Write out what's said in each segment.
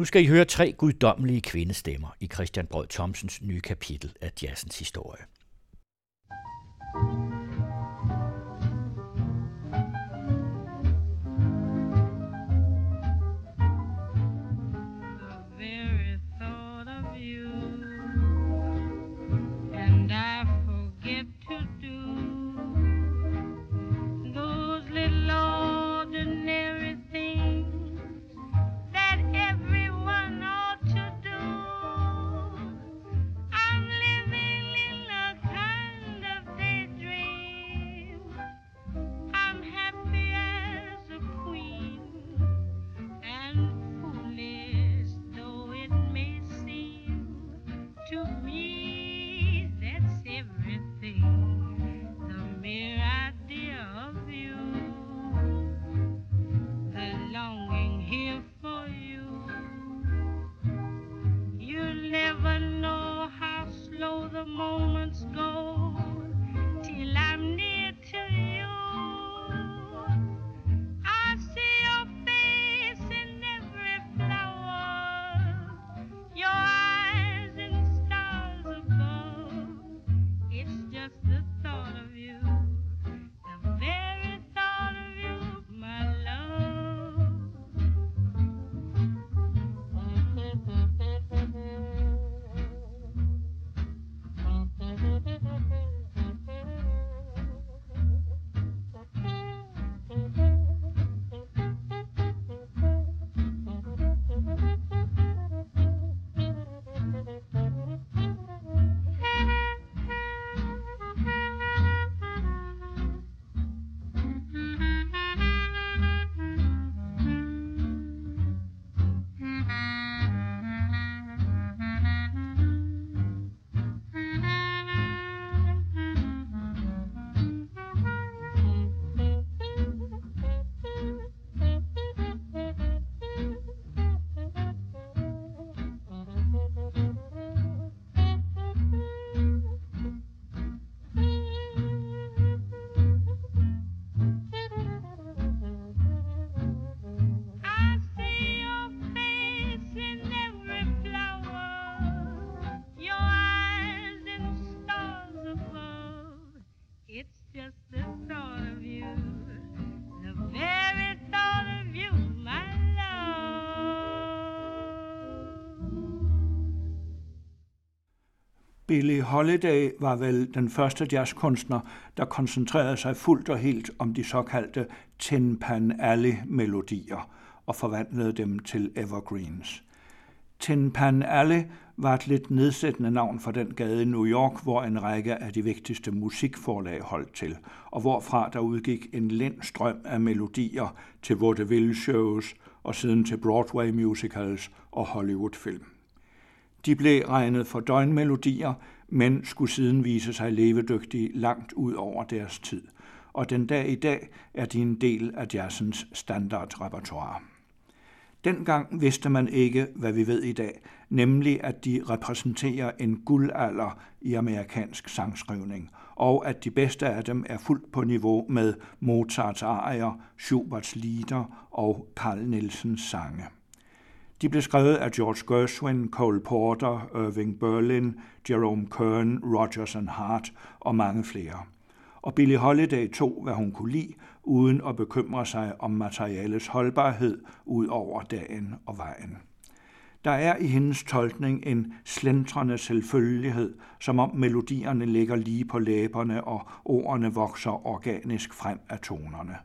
Nu skal I høre tre guddommelige kvindestemmer i Christian Brød Thomsens nye kapitel af jazzens historie. Billie Holiday var vel den første jazzkunstner, der koncentrerede sig fuldt og helt om de såkaldte Tin Pan Alley-melodier og forvandlede dem til evergreens. Tin Pan Alley var et lidt nedsættende navn for den gade i New York, hvor en række af de vigtigste musikforlag holdt til, og hvorfra der udgik en lind strøm af melodier til vaudeville shows og siden til Broadway musicals og Hollywood-film. De blev regnet for døgnmelodier, men skulle siden vise sig levedygtige langt ud over deres tid, og den dag i dag er de en del af jazzens standardrepertoire. Dengang vidste man ikke, hvad vi ved i dag, nemlig at de repræsenterer en guldalder i amerikansk sangskrivning, og at de bedste af dem er fuldt på niveau med Mozarts arier, Schuberts lieder og Carl Nielsens sange. De blev skrevet af George Gershwin, Cole Porter, Irving Berlin, Jerome Kern, Rogers and Hart og mange flere. Og Billie Holiday tog, hvad hun kunne lide, uden at bekymre sig om materialets holdbarhed ud over dagen og vejen. Der er i hendes tolkning en slentrende selvfølgelighed, som om melodierne ligger lige på læberne og ordene vokser organisk frem af tonerne.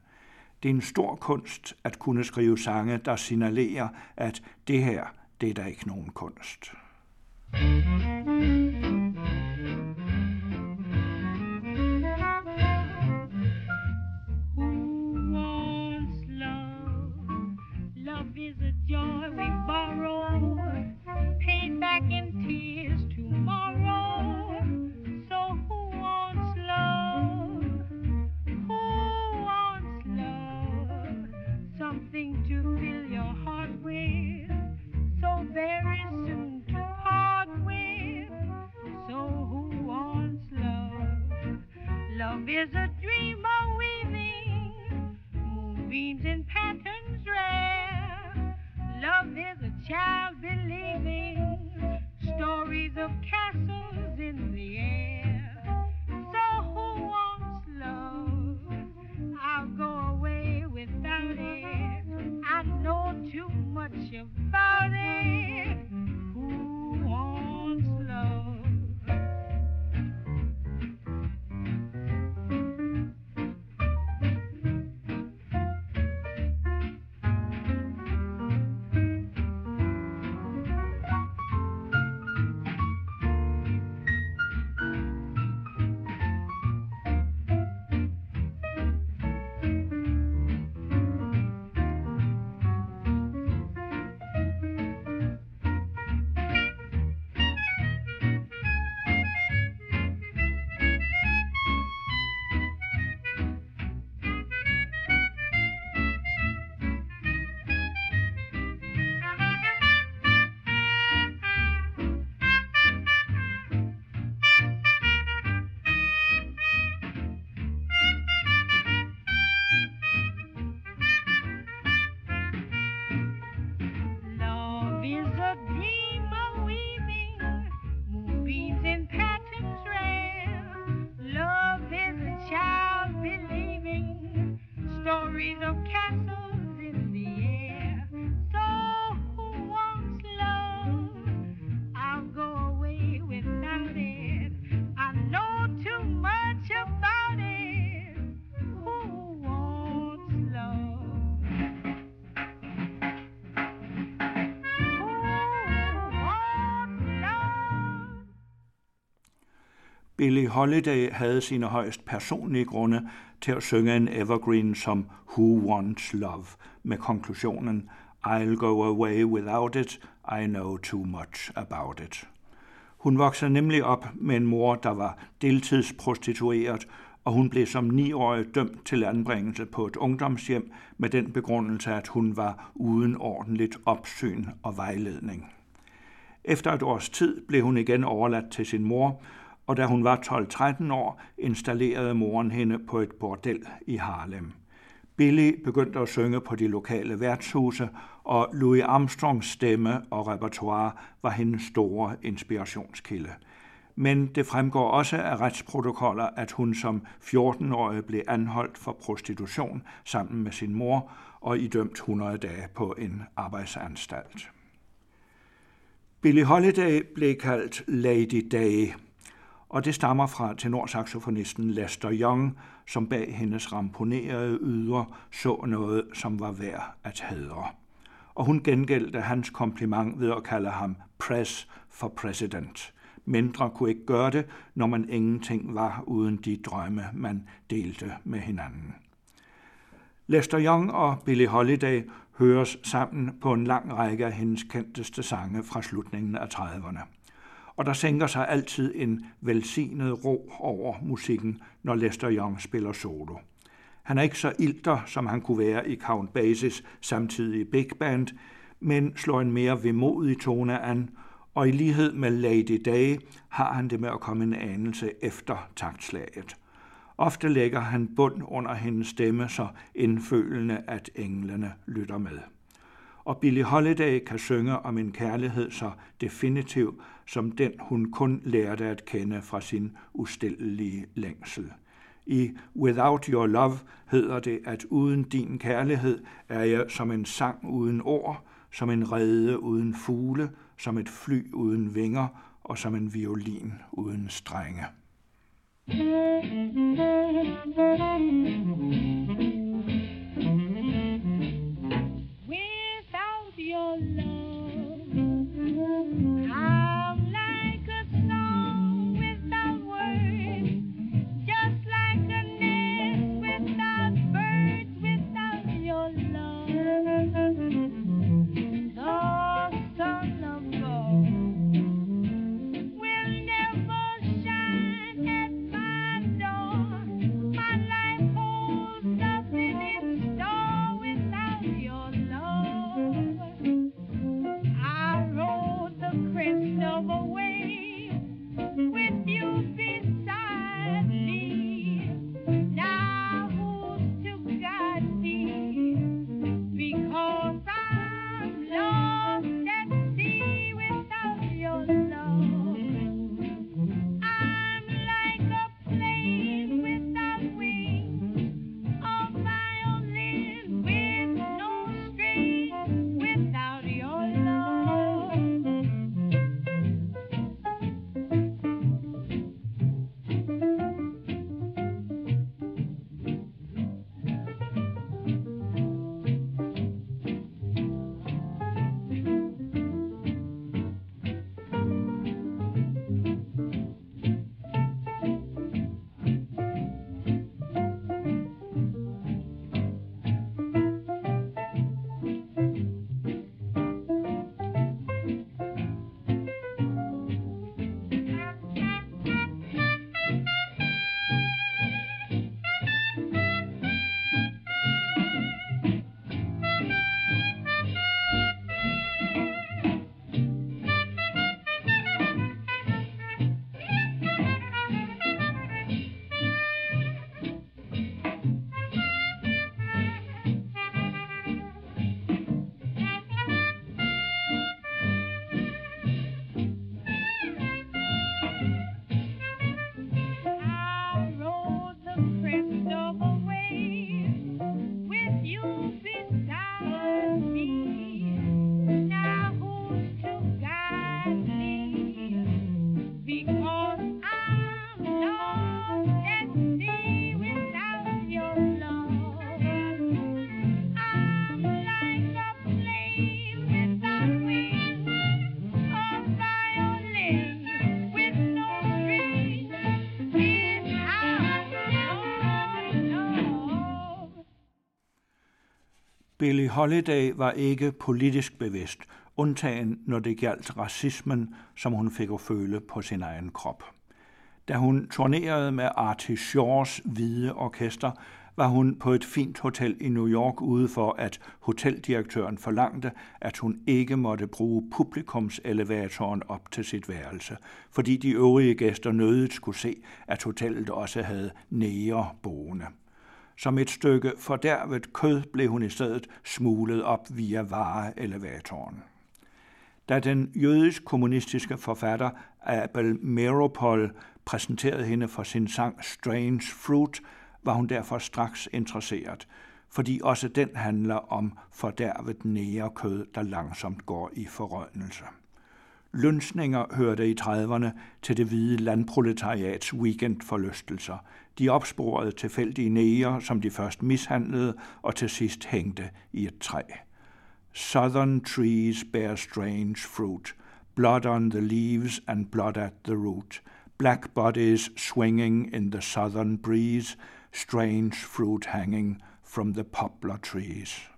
Det er en stor kunst at kunne skrive sange, der signalerer, at det her, det er der ikke nogen kunst. is Billie Holiday havde sine højst personlige grunde til at synge en evergreen som Who Wants Love med konklusionen I'll go away without it, I know too much about it. Hun voksede nemlig op med en mor, der var deltidsprostitueret, og hun blev som niårig dømt til anbringelse på et ungdomshjem med den begrundelse, at hun var uden ordentligt opsyn og vejledning. Efter et års tid blev hun igen overladt til sin mor, og da hun var 12-13 år, installerede moren hende på et bordel i Harlem. Billy begyndte at synge på de lokale værtshuse, og Louis Armstrongs stemme og repertoire var hendes store inspirationskilde. Men det fremgår også af retsprotokoller, at hun som 14-årig blev anholdt for prostitution sammen med sin mor og idømt 100 dage på en arbejdsanstalt. Billie Holiday blev kaldt Lady Day – og det stammer fra tenorsaxofonisten Lester Young, som bag hendes ramponerede yder så noget, som var værd at hædre. Og hun gengældte hans kompliment ved at kalde ham press for president. Mindre kunne ikke gøre det, når man ingenting var uden de drømme, man delte med hinanden. Lester Young og Billie Holiday høres sammen på en lang række af hendes kendteste sange fra slutningen af 30'erne og der sænker sig altid en velsignet ro over musikken, når Lester Young spiller solo. Han er ikke så ilter, som han kunne være i Count Basis samtidig big band, men slår en mere vemodig tone an, og i lighed med Lady Day har han det med at komme en anelse efter taktslaget. Ofte lægger han bund under hendes stemme, så indfølende, at englene lytter med og Billie Holiday kan synge om en kærlighed så definitiv som den, hun kun lærte at kende fra sin ustillelige længsel. I Without Your Love hedder det, at uden din kærlighed er jeg som en sang uden ord, som en rede uden fugle, som et fly uden vinger og som en violin uden strenge. Billie Holiday var ikke politisk bevidst, undtagen når det galt racismen, som hun fik at føle på sin egen krop. Da hun turnerede med Artie Shores hvide orkester, var hun på et fint hotel i New York ude for, at hoteldirektøren forlangte, at hun ikke måtte bruge publikumselevatoren op til sit værelse, fordi de øvrige gæster nødigt skulle se, at hotellet også havde næger boende. Som et stykke fordærvet kød blev hun i stedet smuglet op via vareelevatoren. Da den jødisk-kommunistiske forfatter Abel Meropol præsenterede hende for sin sang Strange Fruit, var hun derfor straks interesseret, fordi også den handler om fordærvet nærekød, der langsomt går i forrådnelse. Lønsninger hørte i 30'erne til det hvide landproletariats weekendforlystelser. De opsporede tilfældige næger, som de først mishandlede og til sidst hængte i et træ. Southern trees bear strange fruit, blood on the leaves and blood at the root, black bodies swinging in the southern breeze, strange fruit hanging from the poplar trees.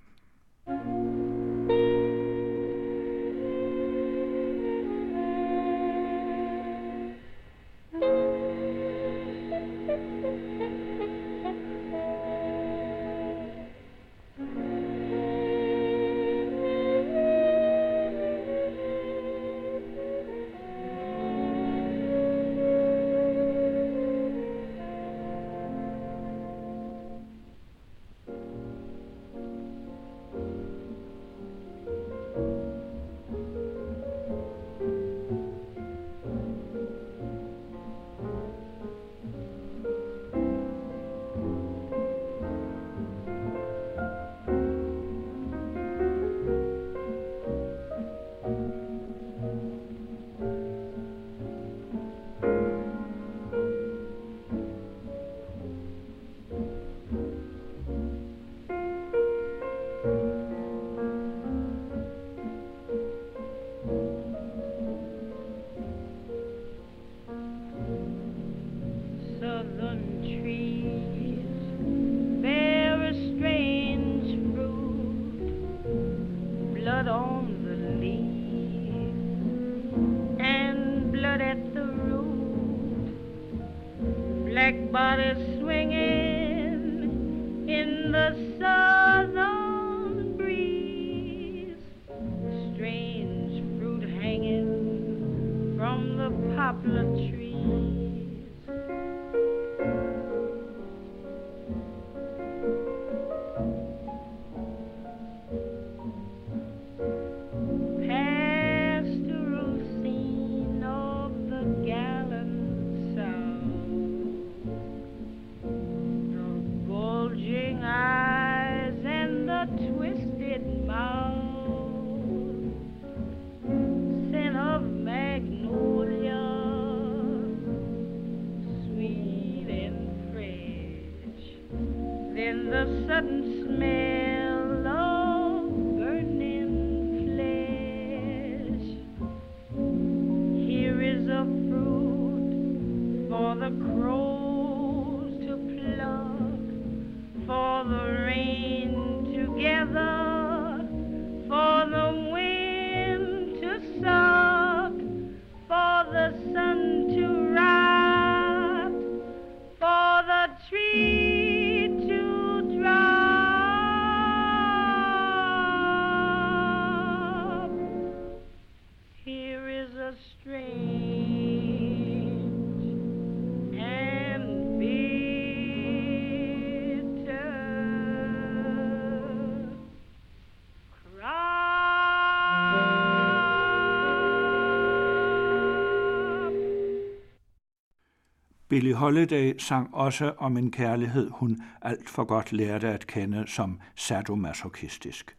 Billie Holiday sang også om en kærlighed, hun alt for godt lærte at kende som sadomasochistisk.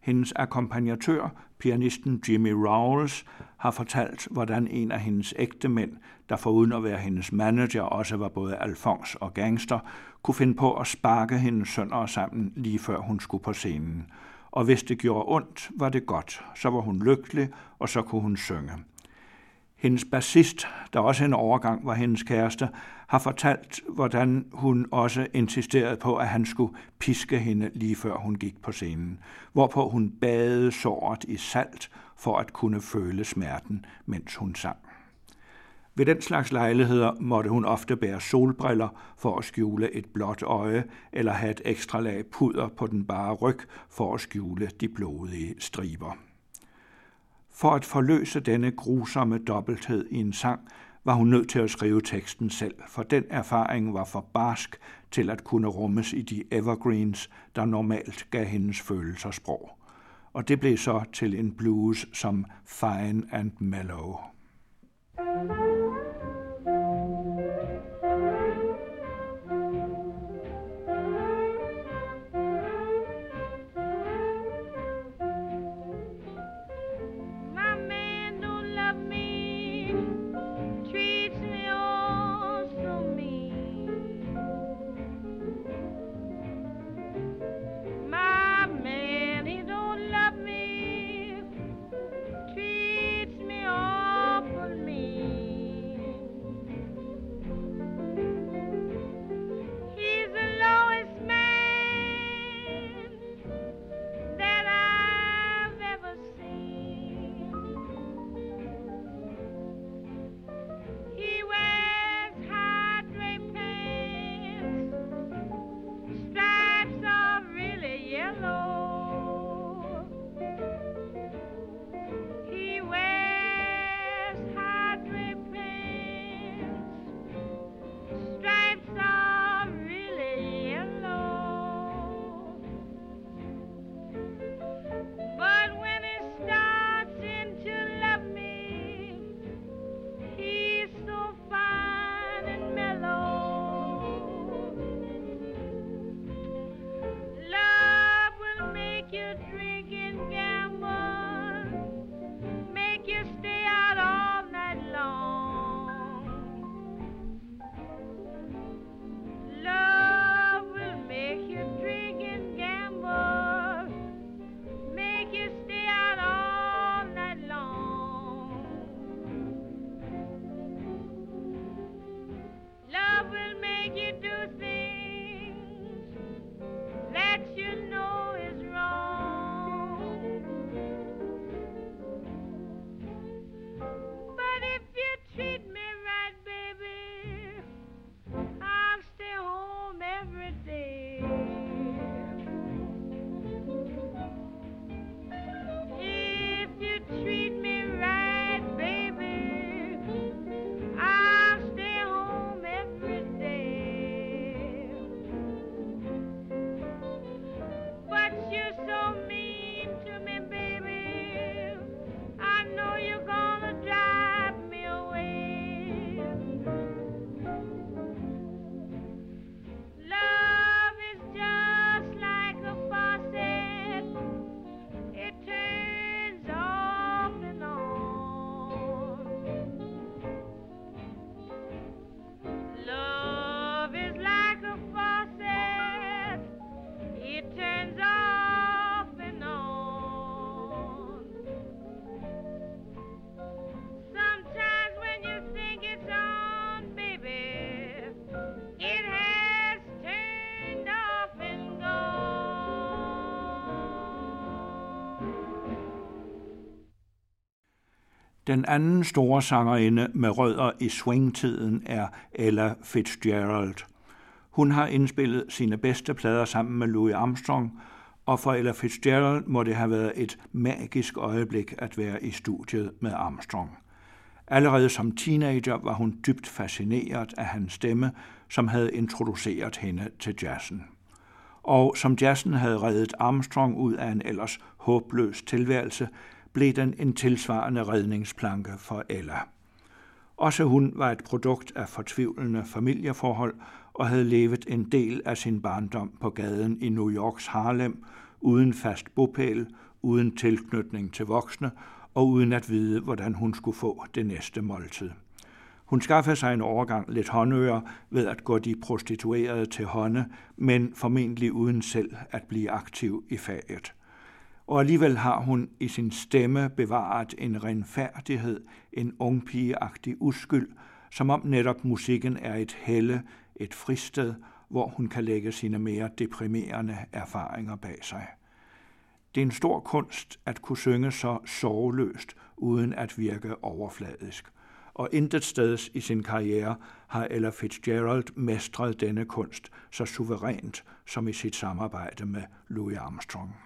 Hendes akkompagnatør, pianisten Jimmy Rawls, har fortalt, hvordan en af hendes ægte mænd, der foruden at være hendes manager også var både alfons og gangster, kunne finde på at sparke hendes sønner sammen lige før hun skulle på scenen. Og hvis det gjorde ondt, var det godt. Så var hun lykkelig, og så kunne hun synge. Hendes bassist, der også en overgang var hendes kæreste, har fortalt, hvordan hun også insisterede på, at han skulle piske hende lige før hun gik på scenen, hvorpå hun badede såret i salt for at kunne føle smerten, mens hun sang. Ved den slags lejligheder måtte hun ofte bære solbriller for at skjule et blåt øje, eller have et ekstra lag puder på den bare ryg for at skjule de blodige striber. For at forløse denne grusomme dobbelthed i en sang, var hun nødt til at skrive teksten selv, for den erfaring var for barsk til at kunne rummes i de evergreens, der normalt gav hendes følelser sprog. Og det blev så til en blues som Fine and Mellow. thank you Den anden store sangerinde med rødder i swingtiden er Ella Fitzgerald. Hun har indspillet sine bedste plader sammen med Louis Armstrong, og for Ella Fitzgerald må det have været et magisk øjeblik at være i studiet med Armstrong. Allerede som teenager var hun dybt fascineret af hans stemme, som havde introduceret hende til jazzen. Og som jazzen havde reddet Armstrong ud af en ellers håbløs tilværelse, blev den en tilsvarende redningsplanke for Ella. Også hun var et produkt af fortvivlende familieforhold og havde levet en del af sin barndom på gaden i New Yorks Harlem, uden fast bopæl, uden tilknytning til voksne og uden at vide, hvordan hun skulle få det næste måltid. Hun skaffede sig en overgang lidt håndører ved at gå de prostituerede til hånde, men formentlig uden selv at blive aktiv i faget og alligevel har hun i sin stemme bevaret en renfærdighed, en ungpigeagtig uskyld, som om netop musikken er et helle, et fristed, hvor hun kan lægge sine mere deprimerende erfaringer bag sig. Det er en stor kunst at kunne synge så sorgløst, uden at virke overfladisk. Og intet sted i sin karriere har Ella Fitzgerald mestret denne kunst så suverænt som i sit samarbejde med Louis Armstrong.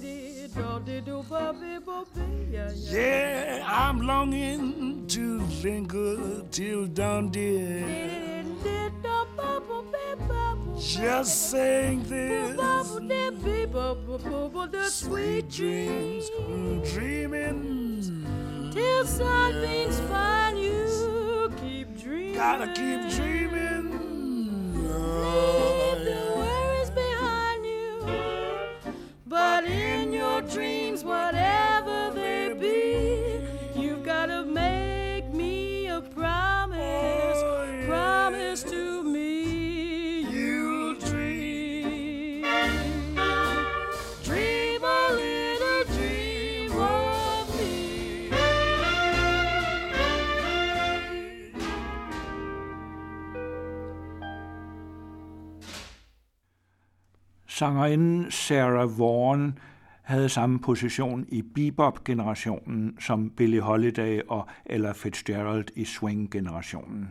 Yeah, I'm longing to linger till dawn, dear. Just saying this. Sweet dreams, dreaming. Till sunbeams find you, keep dreaming. Gotta keep dreaming. Leave Sangerinden Sarah Vaughan havde samme position i bebop-generationen som Billie Holiday og Ella Fitzgerald i swing-generationen.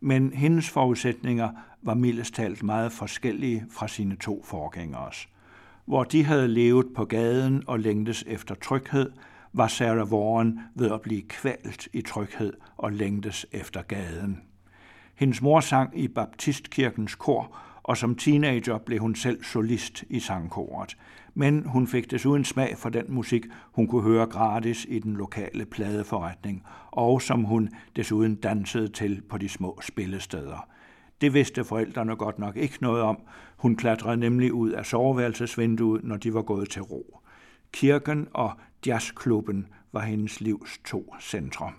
Men hendes forudsætninger var mildest talt meget forskellige fra sine to forgængeres. Hvor de havde levet på gaden og længtes efter tryghed, var Sarah Vaughan ved at blive kvalt i tryghed og længtes efter gaden. Hendes mor sang i Baptistkirkens kor, og som teenager blev hun selv solist i sangkoret. Men hun fik desuden smag for den musik, hun kunne høre gratis i den lokale pladeforretning, og som hun desuden dansede til på de små spillesteder. Det vidste forældrene godt nok ikke noget om. Hun klatrede nemlig ud af soveværelsesvinduet, når de var gået til ro. Kirken og jazzklubben var hendes livs to centre.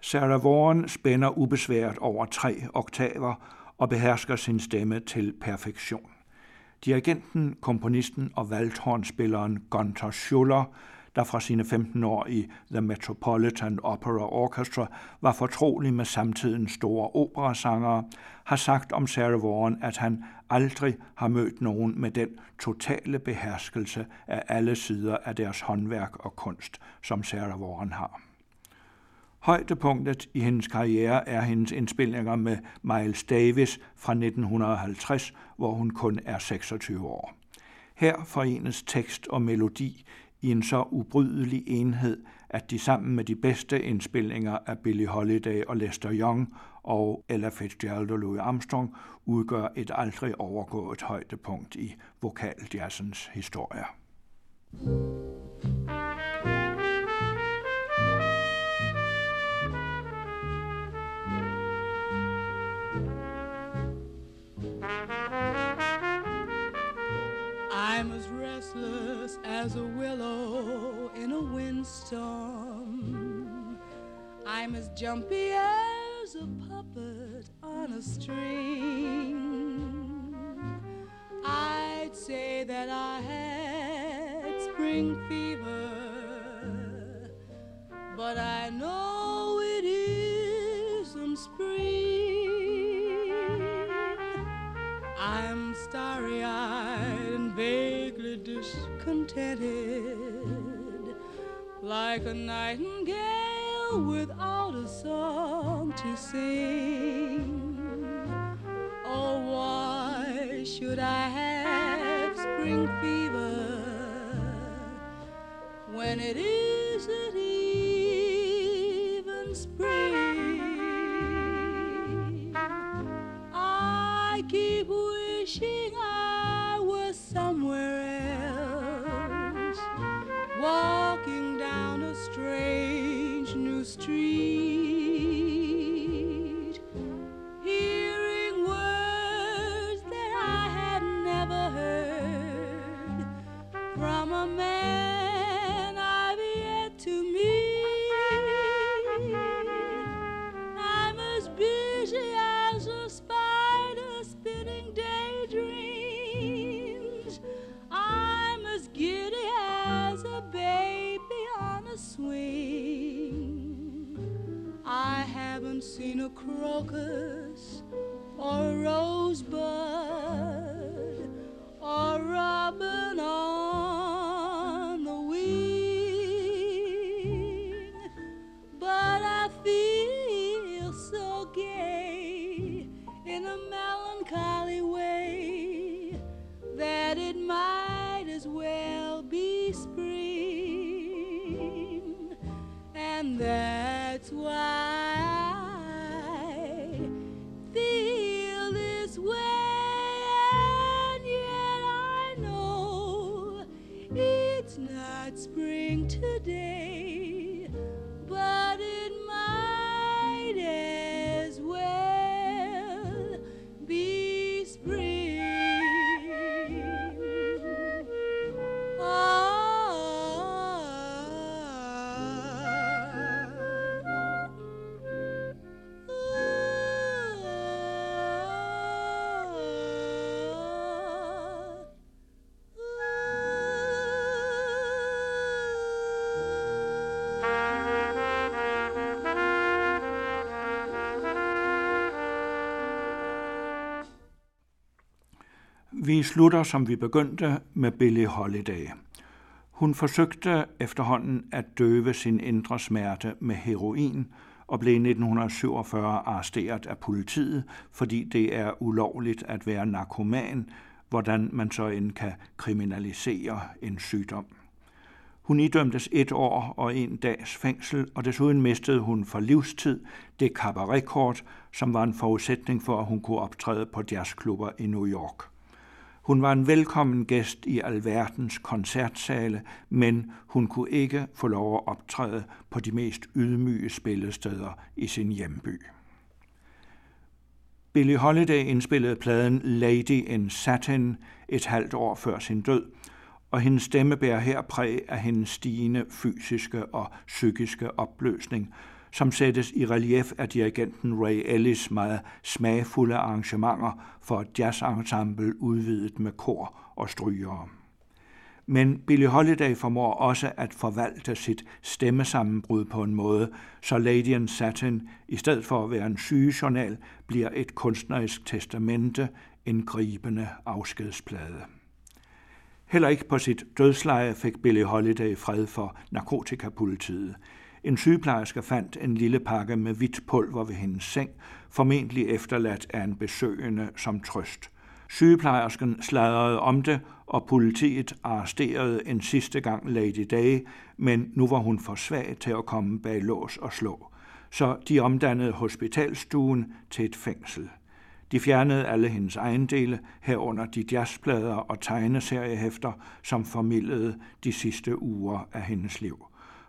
Sarah Vaughan spænder ubesværet over tre oktaver og behersker sin stemme til perfektion. Dirigenten, komponisten og valthornspilleren Gunther Schuller, der fra sine 15 år i The Metropolitan Opera Orchestra var fortrolig med samtidens store operasangere, har sagt om Sarah Vaughan, at han aldrig har mødt nogen med den totale beherskelse af alle sider af deres håndværk og kunst, som Sarah Vaughan har. Højdepunktet i hendes karriere er hendes indspilninger med Miles Davis fra 1950, hvor hun kun er 26 år. Her forenes tekst og melodi i en så ubrydelig enhed, at de sammen med de bedste indspilninger af Billie Holiday og Lester Young og Ella Fitzgerald og Louis Armstrong udgør et aldrig overgået højdepunkt i vokaljazzens historie. I'm as a willow in a windstorm. I'm as jumpy as a puppet on a string. I'd say that I had spring fever, but I know discontented, like a nightingale without a song to sing. Oh, why should I have spring fever when it isn't a crocus or a rosebud Vi slutter, som vi begyndte, med Billie Holiday. Hun forsøgte efterhånden at døve sin indre smerte med heroin og blev i 1947 arresteret af politiet, fordi det er ulovligt at være narkoman, hvordan man så end kan kriminalisere en sygdom. Hun idømtes et år og en dags fængsel, og desuden mistede hun for livstid det cabaretkort, som var en forudsætning for, at hun kunne optræde på jazzklubber i New York. Hun var en velkommen gæst i alverdens koncertsale, men hun kunne ikke få lov at optræde på de mest ydmyge spillesteder i sin hjemby. Billie Holiday indspillede pladen Lady in Satin et halvt år før sin død, og hendes stemme bærer her præg af hendes stigende fysiske og psykiske opløsning, som sættes i relief af dirigenten Ray Ellis meget smagfulde arrangementer for et jazzensemble udvidet med kor og strygere. Men Billie Holiday formår også at forvalte sit stemmesammenbrud på en måde, så Lady in Satin, i stedet for at være en sygejournal, bliver et kunstnerisk testamente, en gribende afskedsplade. Heller ikke på sit dødsleje fik Billie Holiday fred for narkotikapolitiet. En sygeplejerske fandt en lille pakke med hvidt pulver ved hendes seng, formentlig efterladt af en besøgende som trøst. Sygeplejersken sladrede om det, og politiet arresterede en sidste gang Lady Day, men nu var hun for svag til at komme bag lås og slå. Så de omdannede hospitalstuen til et fængsel. De fjernede alle hendes ejendele, herunder de jazzplader og tegneseriehæfter, som formidlede de sidste uger af hendes liv.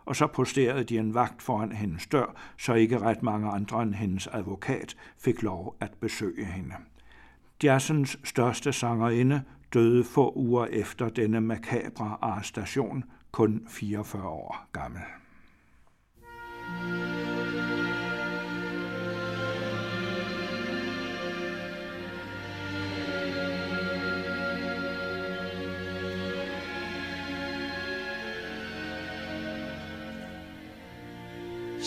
Og så posterede de en vagt foran hendes dør, så ikke ret mange andre end hendes advokat fik lov at besøge hende. Jazzens største sangerinde døde få uger efter denne makabre arrestation, kun 44 år gammel.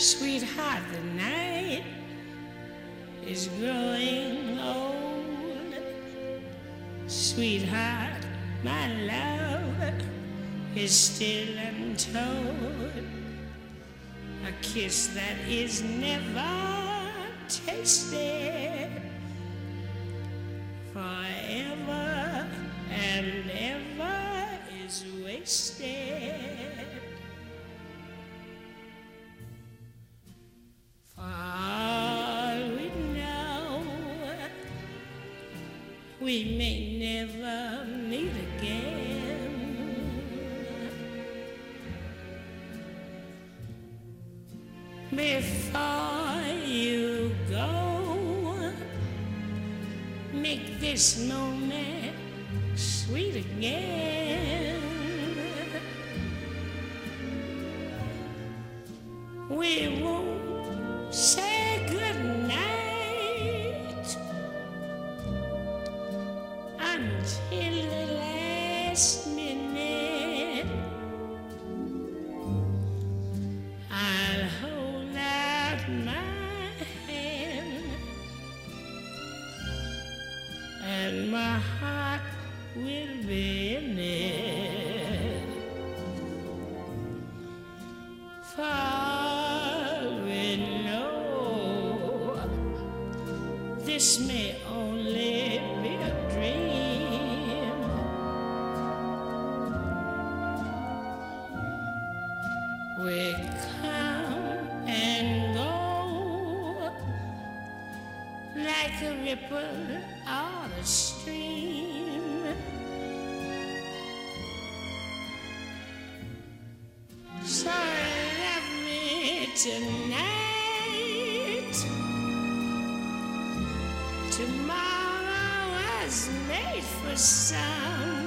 Sweetheart, the night is growing old. Sweetheart, my love is still untold. A kiss that is never tasted forever and ever is wasted. We may never meet again. Before you go, make this moment sweet again. life was sound.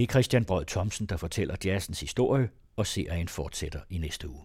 Det er Christian Brød Thomsen, der fortæller jazzens historie, og serien fortsætter i næste uge.